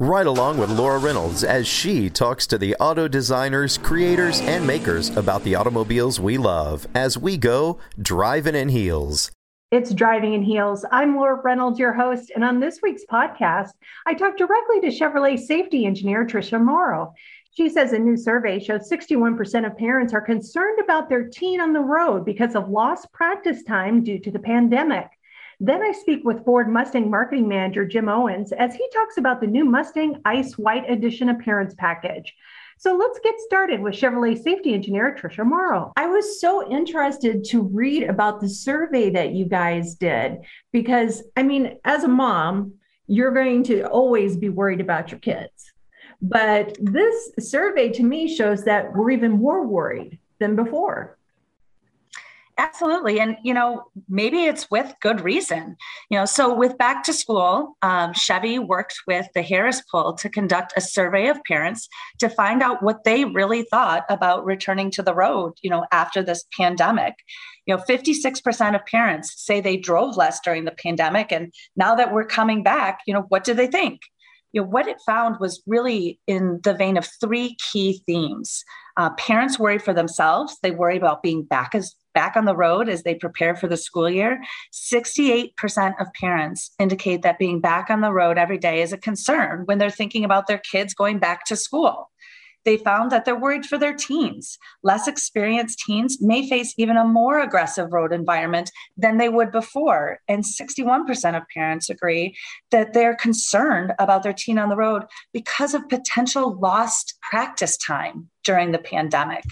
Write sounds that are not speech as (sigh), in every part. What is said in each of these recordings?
Right along with Laura Reynolds as she talks to the auto designers, creators, and makers about the automobiles we love as we go driving in heels. It's Driving in Heels. I'm Laura Reynolds, your host, and on this week's podcast, I talk directly to Chevrolet safety engineer Tricia Morrow. She says a new survey shows 61% of parents are concerned about their teen on the road because of lost practice time due to the pandemic. Then I speak with Ford Mustang marketing manager Jim Owens as he talks about the new Mustang Ice White Edition appearance package. So let's get started with Chevrolet safety engineer Tricia Morrow. I was so interested to read about the survey that you guys did because, I mean, as a mom, you're going to always be worried about your kids. But this survey to me shows that we're even more worried than before. Absolutely. And, you know, maybe it's with good reason. You know, so with back to school, um, Chevy worked with the Harris Poll to conduct a survey of parents to find out what they really thought about returning to the road, you know, after this pandemic. You know, 56% of parents say they drove less during the pandemic. And now that we're coming back, you know, what do they think? you know, what it found was really in the vein of three key themes. Uh, parents worry for themselves. They worry about being back as back on the road as they prepare for the school year. 68% of parents indicate that being back on the road every day is a concern when they're thinking about their kids going back to school they found that they're worried for their teens. Less experienced teens may face even a more aggressive road environment than they would before. And 61% of parents agree that they're concerned about their teen on the road because of potential lost practice time during the pandemic.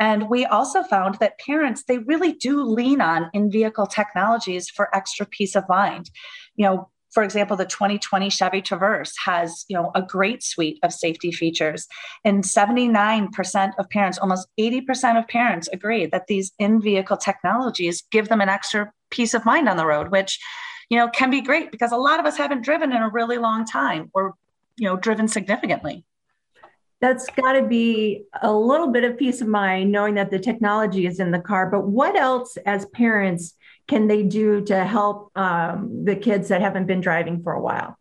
And we also found that parents, they really do lean on in vehicle technologies for extra peace of mind. You know, for example, the 2020 Chevy Traverse has, you know, a great suite of safety features. And 79% of parents, almost 80% of parents agree that these in-vehicle technologies give them an extra peace of mind on the road, which, you know, can be great because a lot of us haven't driven in a really long time or, you know, driven significantly that's got to be a little bit of peace of mind knowing that the technology is in the car. But what else, as parents, can they do to help um, the kids that haven't been driving for a while?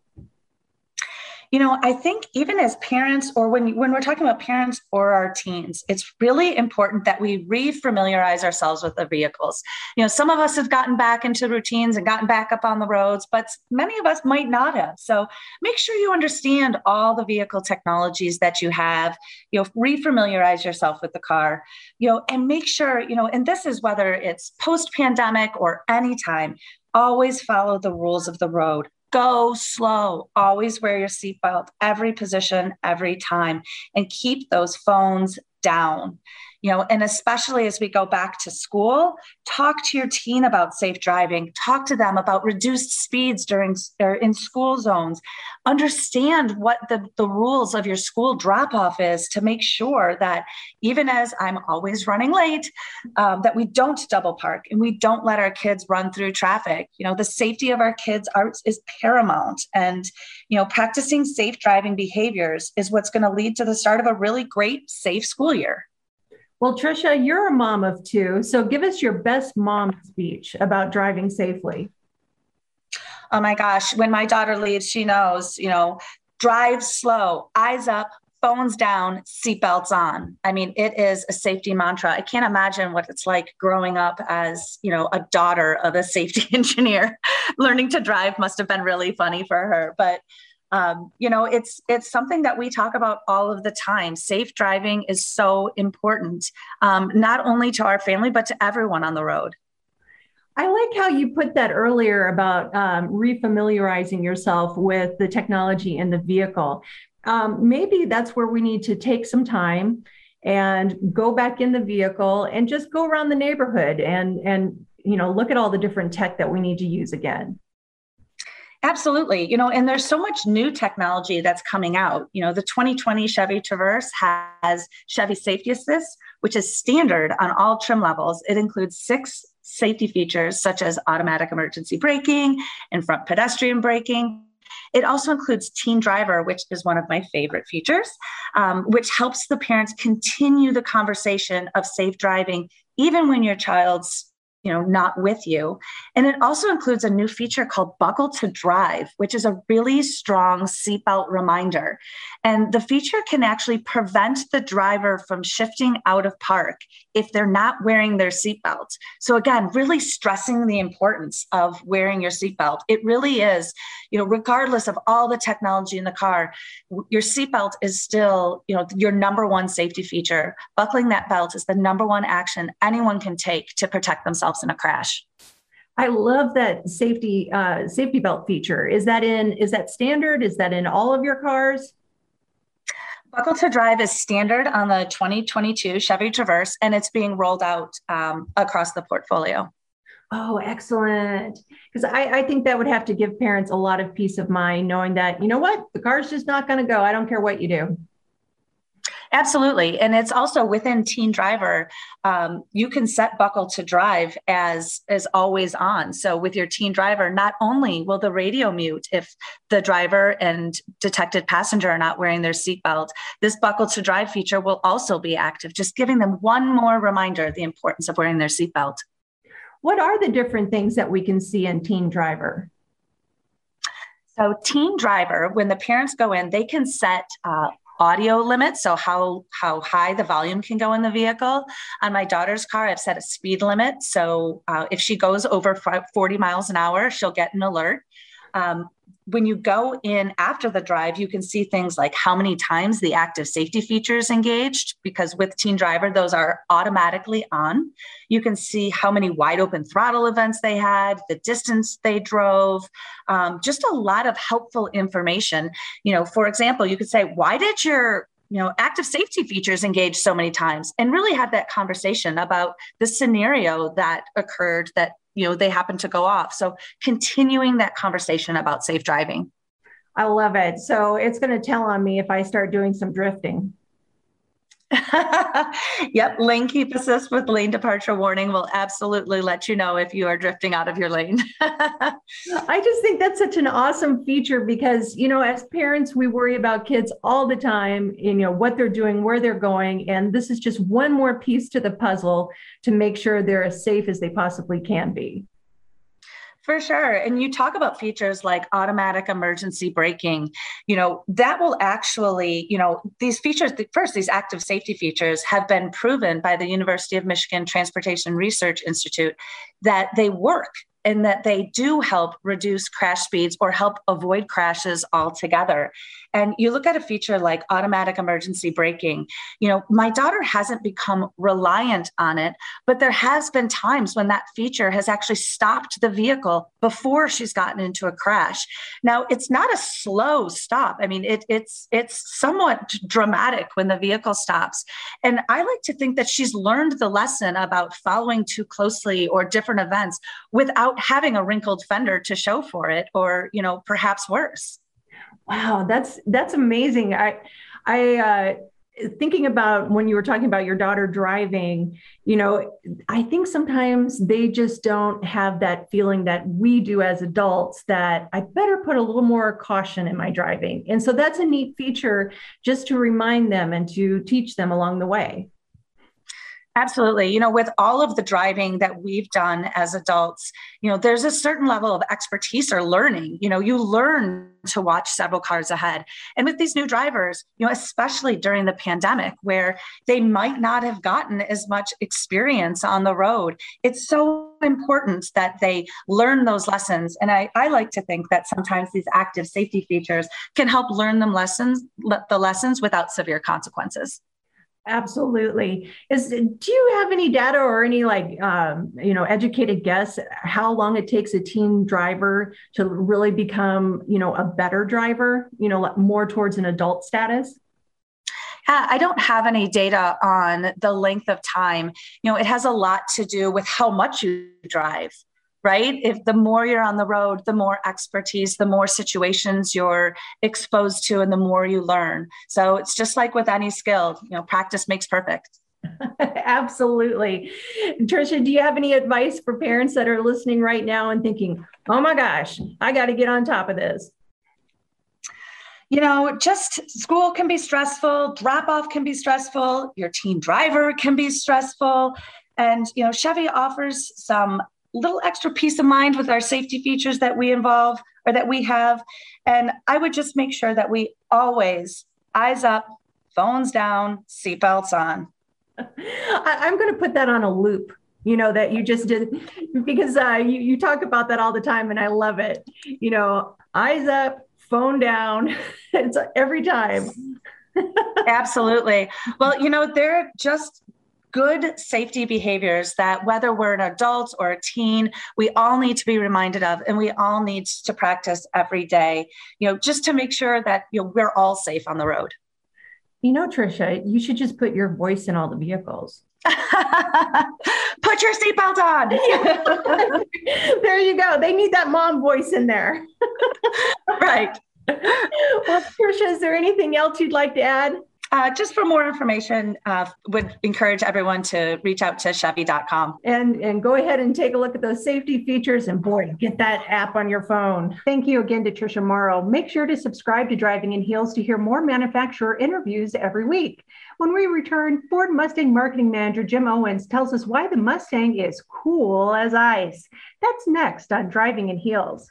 You know i think even as parents or when when we're talking about parents or our teens it's really important that we refamiliarize ourselves with the vehicles. You know some of us have gotten back into routines and gotten back up on the roads but many of us might not have. So make sure you understand all the vehicle technologies that you have. You know refamiliarize yourself with the car. You know and make sure you know and this is whether it's post pandemic or anytime always follow the rules of the road go slow. Always wear your seatbelt, every position, every time, and keep those phones down you know and especially as we go back to school talk to your teen about safe driving talk to them about reduced speeds during or in school zones. Understand what the, the rules of your school drop off is to make sure that even as i'm always running late um, that we don't double park and we don't let our kids run through traffic. You know the safety of our kids are, is paramount and you know practicing safe driving behaviors is what's going to lead to the start of a really great safe school year well, Tricia, you're a mom of two. So give us your best mom speech about driving safely. Oh my gosh. When my daughter leaves, she knows, you know, drive slow, eyes up, phones down, seatbelts on. I mean, it is a safety mantra. I can't imagine what it's like growing up as, you know, a daughter of a safety (laughs) engineer. Learning to drive must have been really funny for her. But Um, you know, it's it's something that we talk about all of the time. Safe driving is so important, um, not only to our family but to everyone on the road. I like how you put that earlier about um, refamiliarizing yourself with the technology in the vehicle. Um, maybe that's where we need to take some time and go back in the vehicle and just go around the neighborhood and and you know look at all the different tech that we need to use again. Absolutely. You know, and there's so much new technology that's coming out. You know, the 2020 Chevy Traverse has Chevy Safety Assist, which is standard on all trim levels. It includes six safety features such as automatic emergency braking and front pedestrian braking. It also includes Teen Driver, which is one of my favorite features, um, which helps the parents continue the conversation of safe driving, even when your child's you know not with you. And it also includes a new feature called buckle to drive which is a really strong seatbelt reminder. And the feature can actually prevent the driver from shifting out of park if they're not wearing their seatbelt. So again really stressing the importance of wearing your seatbelt. It really is you know regardless of all the technology in the car your seatbelt is still you know your number one safety feature. Buckling that belt is the number one action anyone can take to protect themselves themselves in a crash. I love that safety uh, safety belt feature. Is that in is that standard? Is that in all of your cars? Buckle to Drive is standard on the 2022 Chevy Traverse, and it's being rolled out um, across the portfolio. Oh, excellent. Because I, I think that would have to give parents a lot of peace of mind knowing that, you know what, the car's just not going to go. I don't care what you do. Absolutely. And it's also within Teen Driver, um, you can set buckle to drive as is always on. So with your Teen Driver, not only will the radio mute if the driver and detected passenger are not wearing their seatbelt, this buckle to drive feature will also be active, just giving them one more reminder of the importance of wearing their seatbelt. What are the different things that we can see in Teen Driver? So, Teen Driver, when the parents go in, they can set uh, audio limit so how how high the volume can go in the vehicle. On my daughter's car i've set a speed limit so uh, if she goes over 40 miles an hour she'll get an alert. Um, when you go in after the drive, you can see things like how many times the active safety features engaged, because with Teen Driver, those are automatically on. You can see how many wide open throttle events they had, the distance they drove, um, just a lot of helpful information. You know, for example, you could say, why did your you know active safety features engage so many times and really have that conversation about the scenario that occurred that you know they happen to go off. So continuing that conversation about safe driving. I love it. So it's going to tell on me if i start doing some drifting (laughs) yep, lane keep assist with lane departure warning will absolutely let you know if you are drifting out of your lane. I just think that's such an awesome feature because, you know, as parents, we worry about kids all the time, you know, what they're doing, where they're going. And this is just one more piece to the puzzle to make sure they're as safe as they possibly can be. For sure. And you talk about features like automatic emergency braking, you know, that will actually, you know, these features, first, these active safety features have been proven by the University of Michigan Transportation Research Institute that they work and that they do help reduce crash speeds or help avoid crashes altogether. And you look at a feature like automatic emergency braking, you know, my daughter hasn't become reliant on it, but there has been times when that feature has actually stopped the vehicle before she's gotten into a crash. Now, it's not a slow stop. I mean, it, it's it's somewhat dramatic when the vehicle stops. And I like to think that she's learned the lesson about following too closely or different events without having a wrinkled fender to show for it or you know perhaps worse wow that's that's amazing i i uh thinking about when you were talking about your daughter driving, you know, I think sometimes they just don't have that feeling that we do as adults that I better put a little more caution in my driving. And so that's a neat feature just to remind them and to teach them along the way. Absolutely. You know, with all of the driving that we've done as adults, you know, there's a certain level of expertise or learning. You know, you learn to watch several cars ahead. And with these new drivers, you know, especially during the pandemic where they might not have gotten as much experience on the road, it's so important that they learn those lessons. And I, I like to think that sometimes these active safety features can help learn them lessons, the lessons without severe consequences. Absolutely. Is do you have any data or any like um, you know educated guess how long it takes a teen driver to really become you know a better driver? You know, more towards an adult status. I don't have any data on the length of time. You know, it has a lot to do with how much you drive right? If the more you're on the road, the more expertise, the more situations you're exposed to, and the more you learn. So it's just like with any skill, you know, practice makes perfect. (laughs) Absolutely. Tricia, do you have any advice for parents that are listening right now and thinking, oh my gosh, I got to get on top of this? You know, just school can be stressful, drop off can be stressful, your teen driver can be stressful. And, you know, Chevy offers some little extra peace of mind with our safety features that we involve or that we have. And I would just make sure that we always eyes up, phones down, seatbelts on. I, am going to put that on a loop you know that you just did because uh, you, you talk about that all the time and i love it you know eyes up phone down (laughs) it's every time absolutely well you know they're just good safety behaviors that whether we're an adult or a teen, we all need to be reminded of and we all need to practice every day, you know, just to make sure that you know we're all safe on the road. You know, Tricia, you should just put your voice in all the vehicles. (laughs) put your seatbelt on. (laughs) there you go. They need that mom voice in there. (laughs) right. Well, Tricia, is there anything else you'd like to add? Uh, just for more information, uh, would encourage everyone to reach out to Chevy.com. And, and go ahead and take a look at those safety features and boy, get that app on your phone. Thank you again to Tricia Morrow. Make sure to subscribe to Driving in Heels to hear more manufacturer interviews every week. When we return, Ford Mustang Marketing Manager Jim Owens tells us why the Mustang is cool as ice. That's next on Driving in Heels.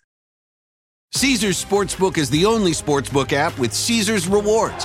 Caesars Sportsbook is the only sportsbook app with Caesars rewards.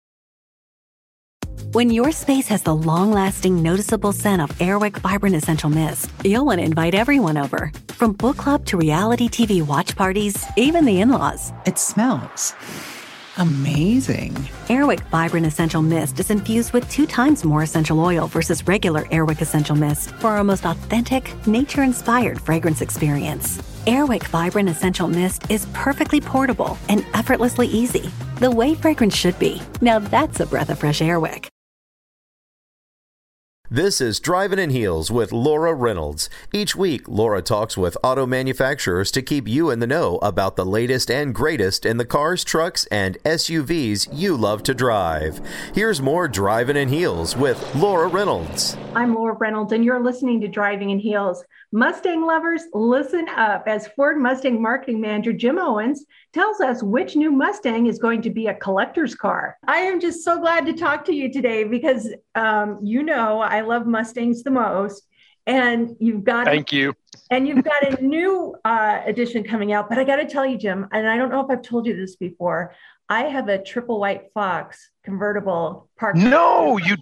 When your space has the long lasting, noticeable scent of Airwick Vibrant Essential Mist, you'll want to invite everyone over. From book club to reality TV watch parties, even the in laws. It smells amazing. Airwick Vibrant Essential Mist is infused with two times more essential oil versus regular Airwick Essential Mist for our most authentic, nature inspired fragrance experience. Airwick Vibrant Essential Mist is perfectly portable and effortlessly easy, the way fragrance should be. Now that's a breath of fresh Airwick. This is Driving in Heels with Laura Reynolds. Each week, Laura talks with auto manufacturers to keep you in the know about the latest and greatest in the cars, trucks, and SUVs you love to drive. Here's more Driving in Heels with Laura Reynolds. I'm Laura Reynolds, and you're listening to Driving in Heels. Mustang lovers, listen up as Ford Mustang marketing manager Jim Owens tells us which new Mustang is going to be a collector's car. I am just so glad to talk to you today because um, you know I love Mustangs the most. And you've got thank you. And you've got a new uh, edition coming out. But I got to tell you, Jim, and I don't know if I've told you this before. I have a triple white Fox convertible parked. No, you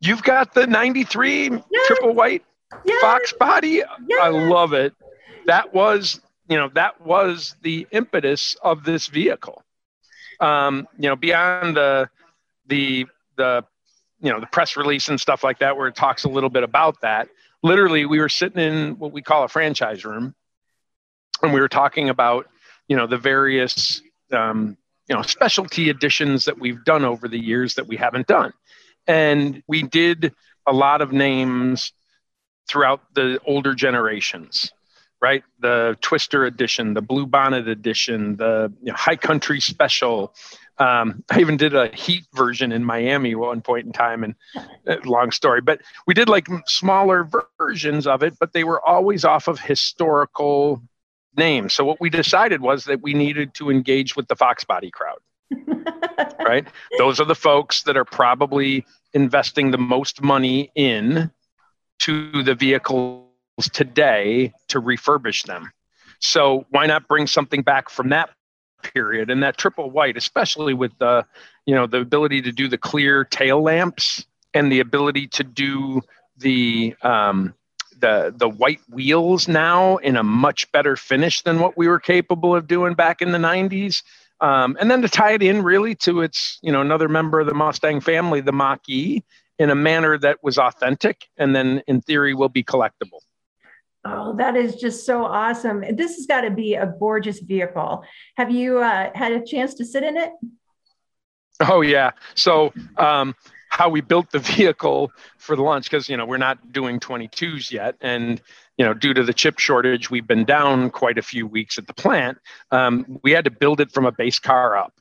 you've got the '93 yes. triple white yes. Fox body. Yes. I love it. That was, you know, that was the impetus of this vehicle. Um, you know, beyond the the the you know the press release and stuff like that, where it talks a little bit about that. Literally, we were sitting in what we call a franchise room, and we were talking about you know the various um, you know specialty editions that we've done over the years that we haven't done, and we did a lot of names throughout the older generations, right? The Twister edition, the Blue Bonnet edition, the you know, High Country Special. Um, I even did a Heat version in Miami at one point in time, and uh, long story. But we did like smaller versions of it, but they were always off of historical names. So what we decided was that we needed to engage with the Fox Body crowd. (laughs) right? Those are the folks that are probably investing the most money in to the vehicles today to refurbish them. So why not bring something back from that period and that triple white, especially with the, you know, the ability to do the clear tail lamps and the ability to do the um, the the white wheels now in a much better finish than what we were capable of doing back in the 90s. Um, and then to tie it in really to its, you know, another member of the Mustang family, the Mach E, in a manner that was authentic and then in theory will be collectible. Oh, that is just so awesome. This has got to be a gorgeous vehicle. Have you uh, had a chance to sit in it? Oh, yeah. So, um, how we built the (laughs) vehicle for the launch, because, you know, we're not doing 22s yet. And, you know, due to the chip shortage, we've been down quite a few weeks at the plant. Um, we had to build it from a base car up.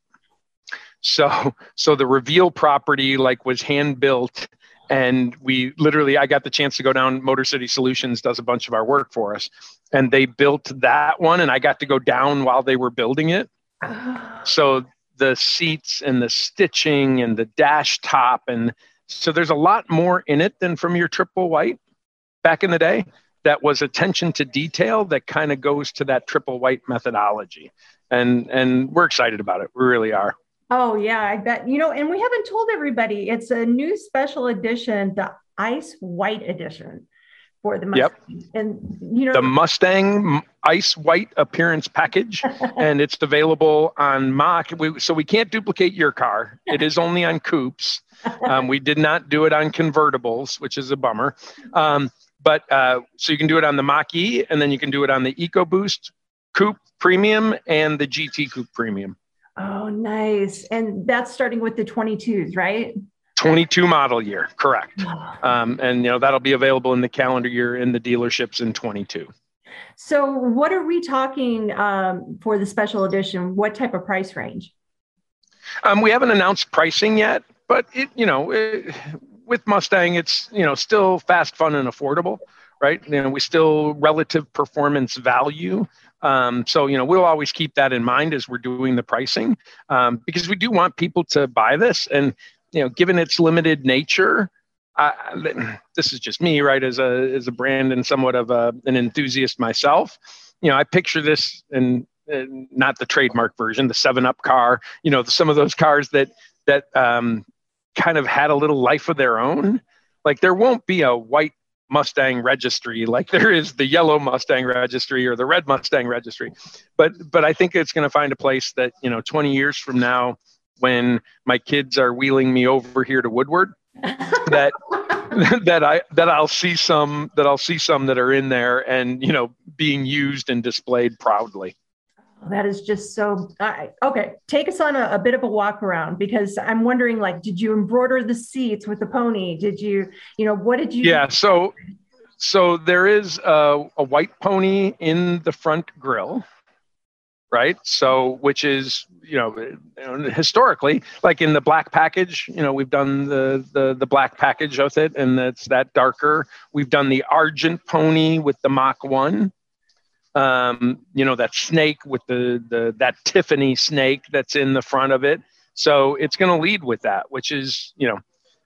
So so the reveal property like was hand built and we literally I got the chance to go down Motor City Solutions does a bunch of our work for us and they built that one and I got to go down while they were building it. (sighs) So the seats and the stitching and the dash top and so there's a lot more in it than from your triple white back in the day that was attention to detail that kind of goes to that triple white methodology. And and we're excited about it. We really are Oh, yeah, I bet. You know, and we haven't told everybody it's a new special edition, the Ice White edition for the Mustang. Yep. And, you know, the Mustang Ice White appearance package, (laughs) and it's available on Mach. We, so we can't duplicate your car, it is only on coupes. Um, we did not do it on convertibles, which is a bummer. Um, but uh, so you can do it on the Mach E, and then you can do it on the EcoBoost Coupe Premium and the GT Coupe Premium. Oh, nice. And that's starting with the 22s, right? 22 model year, correct. Um, and you know that'll be available in the calendar year in the dealerships in 22. So, what are we talking um, for the special edition? What type of price range? Um, we haven't announced pricing yet, but it, you know, it, with Mustang, it's you know still fast, fun, and affordable, right? You know, we still relative performance value um, so, you know, we'll always keep that in mind as we're doing the pricing um, because we do want people to buy this. And, you know, given its limited nature, this is just me, right? As a as a brand and somewhat of a, an enthusiast myself, you know, I picture this and, and not the trademark version, the Seven Up car. You know, some of those cars that that um, kind of had a little life of their own. Like there won't be a white Mustang registry like there is the yellow Mustang registry or the red Mustang registry. But but I think it's going to find a place that, you know, 20 years from now when my kids are wheeling me over here to Woodward (laughs) that that I that I'll see some that I'll see some that are in there and, you know, being used and displayed proudly. That is just so uh, okay take us on a, a, bit of a walk around because i'm wondering like did you embroider the seats with the pony? Did you you know what did you yeah so so there is a, a white pony in the front grill right? So which is you know historically like in the black package you know we've done the the, the black package of it and that's that darker. We've done the argent pony with the mach 1 um, you know that snake with the the that Tiffany snake that's in the front of it. So it's going to lead with that, which is you know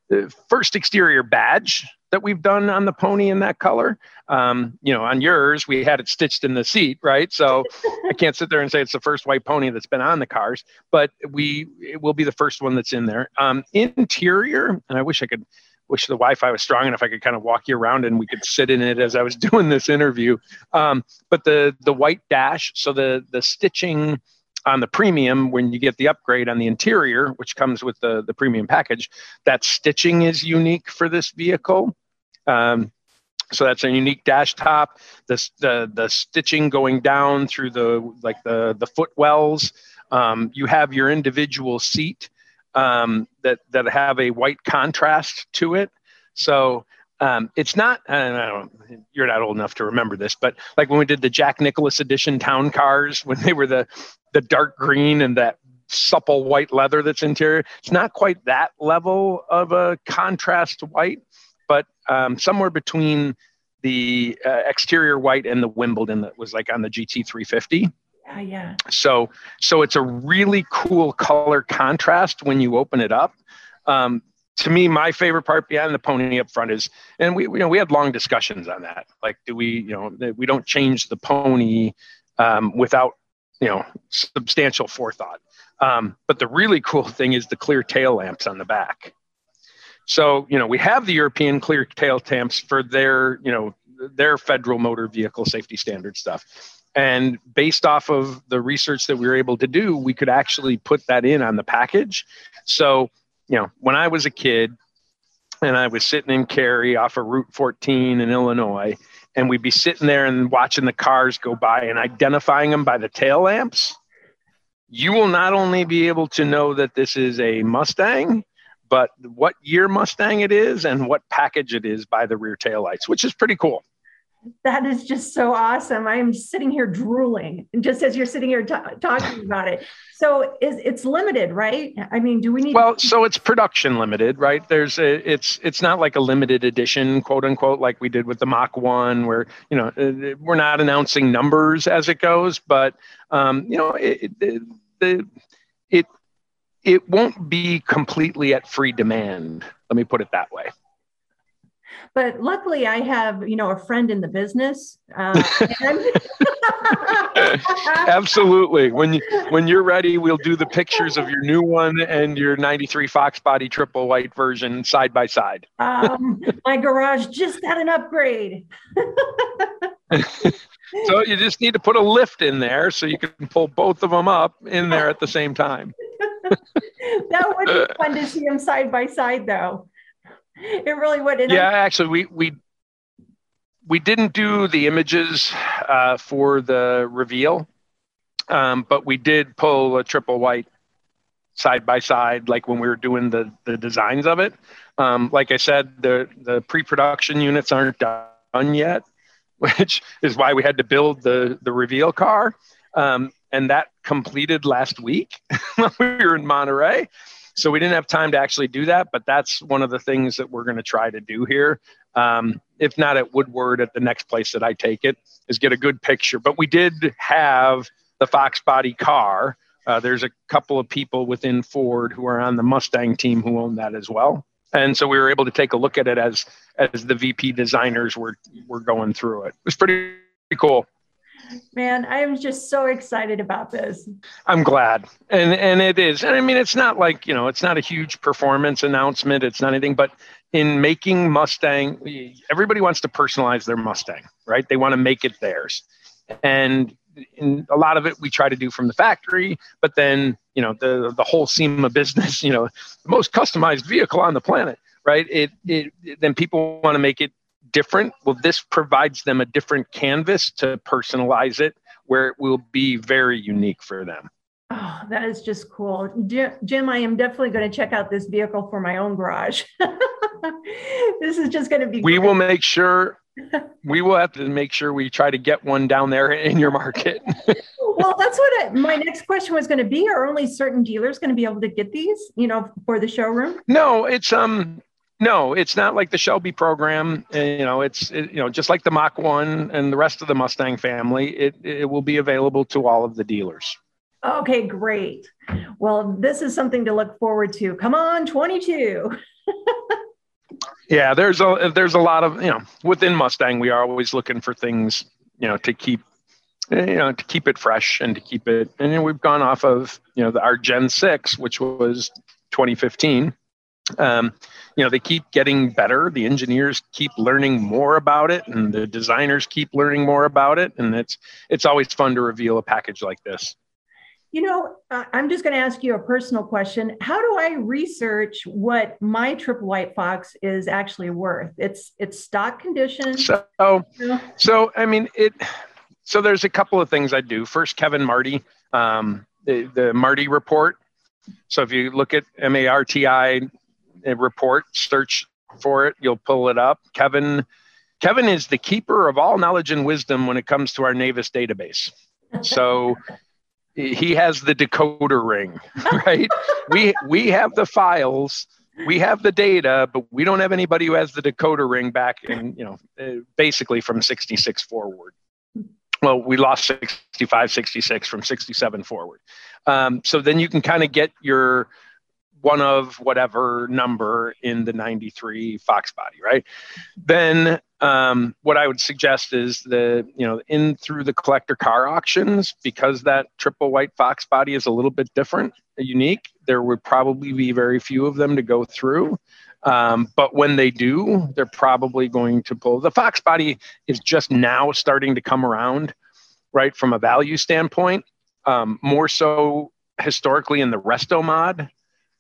the first exterior badge that we've done on the pony in that color. Um, you know, on yours we had it stitched in the seat, right? So I can't sit there and say it's the first white pony that's been on the cars, but we it will be the first one that's in there. Um, interior, and I wish I could wish the Wi-Fi was strong enough I could kind of walk you around and we could sit in it as I was (laughs) doing this interview. Um, but the the white dash, so the the stitching on the premium when you get the upgrade on the interior, which comes with the the premium package, that stitching is unique for this vehicle. Um, so that's a unique dash top. The, the the stitching going down through the like the the footwells. Um, you have your individual seat um, that that have a white contrast to it. So um, it's not. I don't, you're not old enough to remember this, but like when we did the Jack Nicklaus edition town cars, (laughs) when they were the the dark green and that supple white leather that's interior, it's not quite that level of a contrast white, but um, somewhere between the uh, exterior white and the Wimbledon that was like on the GT 350. Yeah, yeah. So so it's a really cool color contrast when you open it up. Um, to me, my favorite part behind the pony up front is, and we you know we had long discussions on that. Like, do we you know we don't change the pony um, without you know substantial forethought. Um, but the really cool thing is the clear tail lamps on the back. So you know we have the European clear tail lamps for their you know their federal motor vehicle safety standard stuff and based off of the research that we were able to do, we could actually put that in on the package. So, you know, when I was a kid and I was sitting in Cary off of Route 14 in Illinois, and we'd be sitting there and watching the cars go by and identifying them by the tail lamps, you will not only be able to know that this is a Mustang, but what year Mustang it is and what package it is by the rear tail lights, which is pretty cool that is just so awesome. I am sitting here drooling, and just as you're sitting here t- talking (laughs) about it. So is it's limited, right? I mean, do we need? Well, so it's production limited, right? There's a, it's it's not like a limited edition, quote unquote, like we did with the Mach One, where you know uh, we're not announcing numbers as it goes, but um, you know it, it, the it it won't be completely at free demand. Let me put it that way. But luckily, I have you know a friend in the business. Uh, (laughs) Absolutely. When you when you're ready, we'll do the pictures of your new one and your '93 Fox Body triple white version side by side. Um, my garage just had an upgrade. (laughs) so you just need to put a lift in there so you can pull both of them up in there at the same time. (laughs) that would be fun to see them side by side, though (laughs) it really would. Yeah, I, actually, we we we didn't do the images uh, for the reveal, um, but we did pull a triple white side by side, like when we were doing the the designs of it. Um, like I said, the the pre-production units aren't done yet, (laughs) which is why we had to build the the reveal car, um, and that completed last week (laughs) when we were in Monterey. So we didn't have time to actually do that, but that's one of the things that we're going to try to do here. Um, if not at Woodward, at the next place that I take it, is get a good picture. But we did have the Fox body car. Uh, there's a couple of people within Ford who are on the Mustang team who own that as well. And so we were able to take a look at it as as the VP designers were were going through it. It was pretty cool. Man, I am just so excited about this. I'm glad. And and it is. And I mean it's not like, you know, it's not a huge performance announcement, it's not anything, but in making Mustang, everybody wants to personalize their Mustang, right? They want to make it theirs. And a lot of it we try to do from the factory, but then, you know, the the whole SEMA business, (laughs) you know, the most customized vehicle on the planet, right? It it then people want to make it different. Well, this provides them a different canvas to personalize it where it will be very unique for them. Oh, that is just cool. Jim, I am definitely going to check out this vehicle for my own garage. (laughs) this is just going to be. We great. will make sure. (laughs) We will have to make sure we try to get one down there in your market. (laughs) well, that's what it, my next question was going to be. Are only certain dealers going to be able to get these? You know, for the showroom? No, it's um, no, it's not like the Shelby program. Eh, you know, it's it, you know just like the Mach One and the rest of the Mustang family. It it will be available to all of the dealers. Okay, great. Well, this is something to look forward to. Come on, 22. (laughs) yeah, there's a there's a lot of you know within Mustang we are always looking for things you know to keep eh, you know to keep it fresh and to keep it and you know, we've gone off of you know the, our Gen six which was 2015. Um, you know they keep getting better. The engineers keep learning more about it, and the designers keep learning more about it, and it's it's always fun to reveal a package like this. You know, I'm just going to ask you a personal question. How do I research what my triple white fox is actually worth? It's it's stock condition. So, so I mean it. So there's a couple of things I do. First, Kevin Marti um, the the Marti report. So if you look at M A R T I report, search for it, you'll pull it up. Kevin, Kevin is the keeper of all knowledge and wisdom when it comes to our NAVIS database. So he has the decoder ring, (laughs) right? we we have the files, we have the data, but we don't have anybody who has the decoder ring back in, you know, uh, basically from 66 forward. Well, we lost 65, 66 from 67 forward. Um, so then you can kind of get your one of whatever number in the 93 Fox body, right? Then um, what I would suggest is the, you know, in through the collector car auctions, because that triple white Fox body is a little bit different, unique, there would probably be very few of them to go through. Um, but when they do, they're probably going to pull. The Fox body is just now starting to come around, right, from a value standpoint, um, more so historically in the resto mod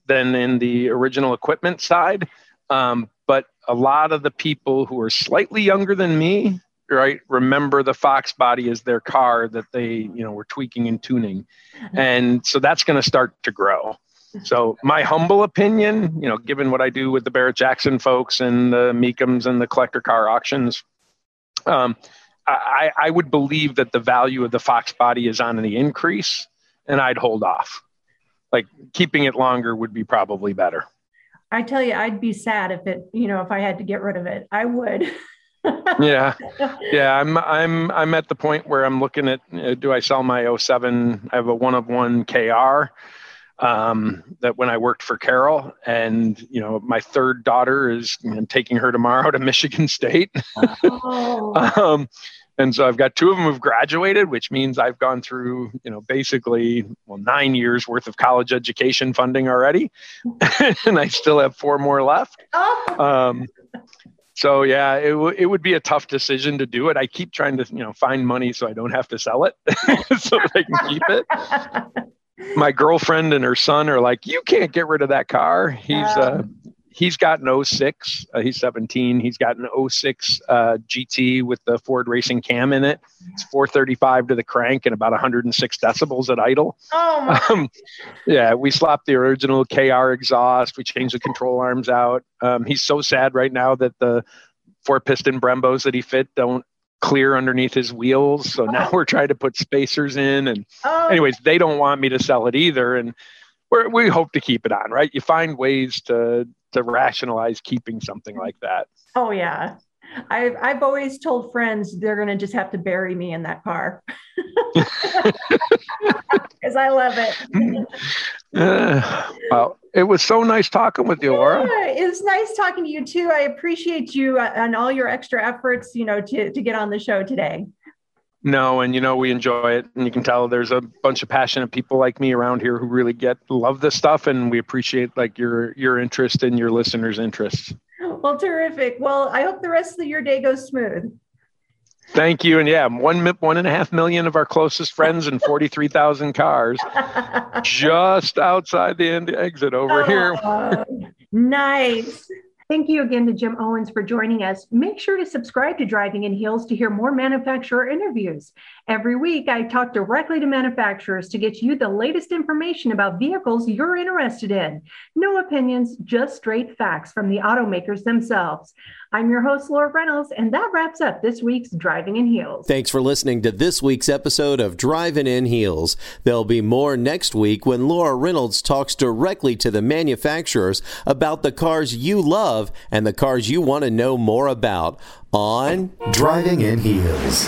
than in the original equipment side. Um, but a lot of the people who are slightly younger than me, right, remember the Fox body as their car that they, you know, were tweaking and tuning. And so that's going to start to grow. So my humble opinion, you know, given what I do with the Barrett Jackson folks and the Mecums and the collector car auctions, um, I, I would believe that the value of the Fox body is on the increase, and I'd hold off like keeping it longer would be probably better. I tell you, I'd be sad if it, you know, if I had to get rid of it. I would. (laughs) yeah, yeah. I'm I'm I'm at the point where I'm looking at uh, do I sell my 07? I have a one of one KR um, that when I worked for Carroll and you know my third daughter is I'm taking her tomorrow to (laughs) Michigan State. Oh. (laughs) um, and so I've got two of them who've graduated, which means I've gone through, you know, basically well nine years worth of college education funding already, (laughs) and I still have four more left. Oh. Um, so yeah, it, w- it would be a tough decision to do it. I keep trying to, you know, find money so I don't have to sell it, (laughs) so that I can keep it. (laughs) My girlfriend and her son are like, "You can't get rid of that car. He's uh, he's got an 06. Uh, he's 17. He's got an 06 uh, GT with the Ford Racing Cam in it. It's 435 to the crank and about 106 decibels at idle. Oh (laughs) um, yeah, we slapped the original KR exhaust. We changed the control arms out. Um, he's so sad right now that the four piston Brembos that he fit don't clear underneath his wheels. So now oh. we're trying to put spacers in. And, oh. anyways, they don't want me to sell it either. And we we hope to keep it on, right? You find ways to to rationalize keeping something like that. Oh yeah. I've I've always told friends they're gonna just have to bury me in that car. (laughs) Because I love it. uh, (sighs) well, it was so nice talking with you, Laura. Yeah, it's nice talking to you too. I appreciate you uh, and all your extra efforts, you know, to to get on the show today. No, and you know we enjoy it, and you can tell there's a bunch of passionate people like me around here who really get love this stuff, and we appreciate like your your interest and your listeners' interests. Well, terrific. Well, I hope the rest of your day goes smooth. Thank you, and yeah, one one and a half million of our closest friends and forty three thousand cars, (laughs) just outside the end exit over oh, here. nice. Thank you again to Jim Owens for joining us. Make sure to subscribe to Driving in Heels to hear more manufacturer interviews. Every week, I talk directly to manufacturers to get you the latest information about vehicles you're interested in. No opinions, just straight facts from the automakers themselves. I'm your host, Laura Reynolds, and that wraps up this week's Driving in Heels. Thanks for listening to this week's episode of Driving in Heels. There'll be more next week when Laura Reynolds talks directly to the manufacturers about the cars you love and the cars you want to know more about on Driving in Heels.